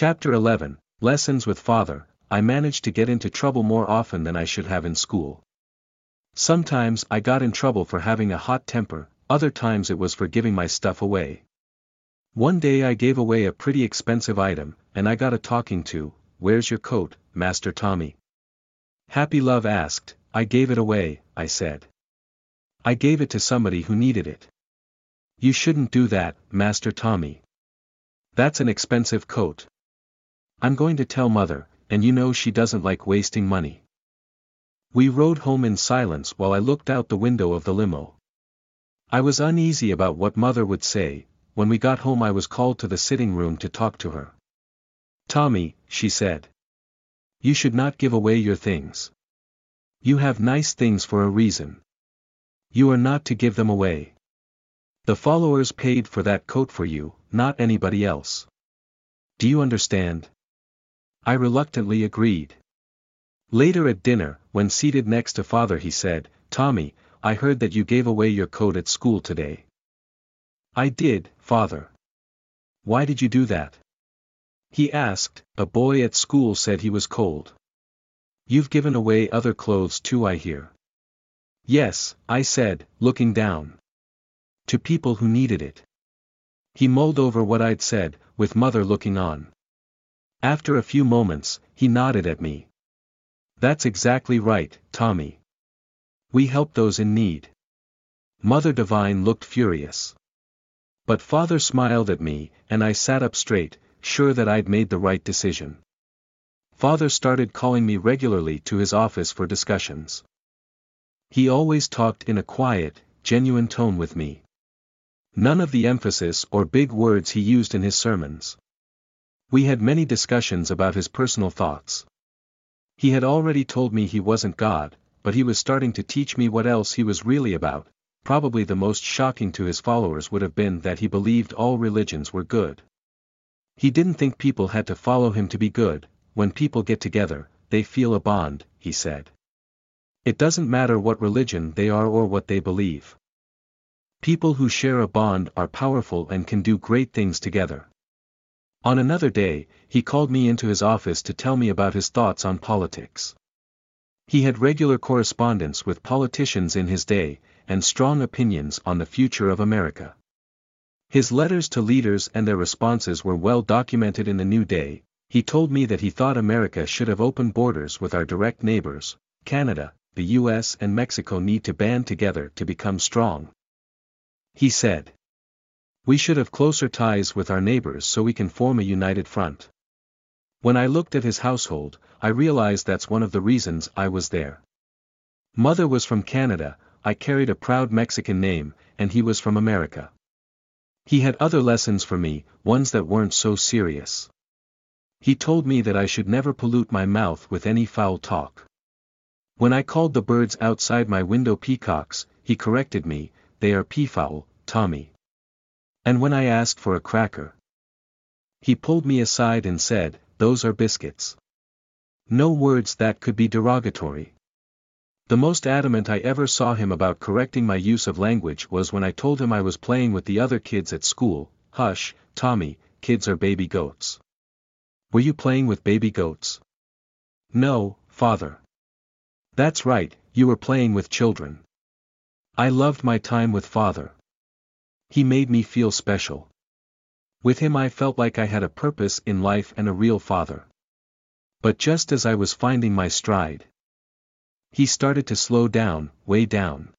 Chapter 11 Lessons with Father I managed to get into trouble more often than I should have in school. Sometimes I got in trouble for having a hot temper, other times it was for giving my stuff away. One day I gave away a pretty expensive item, and I got a talking to, Where's your coat, Master Tommy? Happy Love asked, I gave it away, I said. I gave it to somebody who needed it. You shouldn't do that, Master Tommy. That's an expensive coat. I'm going to tell mother, and you know she doesn't like wasting money. We rode home in silence while I looked out the window of the limo. I was uneasy about what mother would say, when we got home I was called to the sitting room to talk to her. Tommy, she said. You should not give away your things. You have nice things for a reason. You are not to give them away. The followers paid for that coat for you, not anybody else. Do you understand? I reluctantly agreed. Later at dinner, when seated next to father he said, Tommy, I heard that you gave away your coat at school today. I did, father. Why did you do that? He asked, a boy at school said he was cold. You've given away other clothes too I hear. Yes, I said, looking down. To people who needed it. He mulled over what I'd said, with mother looking on. After a few moments, he nodded at me. That's exactly right, Tommy. We help those in need. Mother Divine looked furious. But father smiled at me, and I sat up straight, sure that I'd made the right decision. Father started calling me regularly to his office for discussions. He always talked in a quiet, genuine tone with me. None of the emphasis or big words he used in his sermons. We had many discussions about his personal thoughts. He had already told me he wasn't God, but he was starting to teach me what else he was really about. Probably the most shocking to his followers would have been that he believed all religions were good. He didn't think people had to follow him to be good, when people get together, they feel a bond, he said. It doesn't matter what religion they are or what they believe. People who share a bond are powerful and can do great things together. On another day, he called me into his office to tell me about his thoughts on politics. He had regular correspondence with politicians in his day, and strong opinions on the future of America. His letters to leaders and their responses were well documented in the New Day. He told me that he thought America should have open borders with our direct neighbors, Canada, the US and Mexico need to band together to become strong. He said. We should have closer ties with our neighbors so we can form a united front. When I looked at his household, I realized that's one of the reasons I was there. Mother was from Canada, I carried a proud Mexican name, and he was from America. He had other lessons for me, ones that weren't so serious. He told me that I should never pollute my mouth with any foul talk. When I called the birds outside my window peacocks, he corrected me, they are peafowl, Tommy. And when I asked for a cracker, he pulled me aside and said, those are biscuits. No words that could be derogatory. The most adamant I ever saw him about correcting my use of language was when I told him I was playing with the other kids at school, hush, Tommy, kids are baby goats. Were you playing with baby goats? No, father. That's right, you were playing with children. I loved my time with father. He made me feel special. With him I felt like I had a purpose in life and a real father. But just as I was finding my stride, he started to slow down, way down.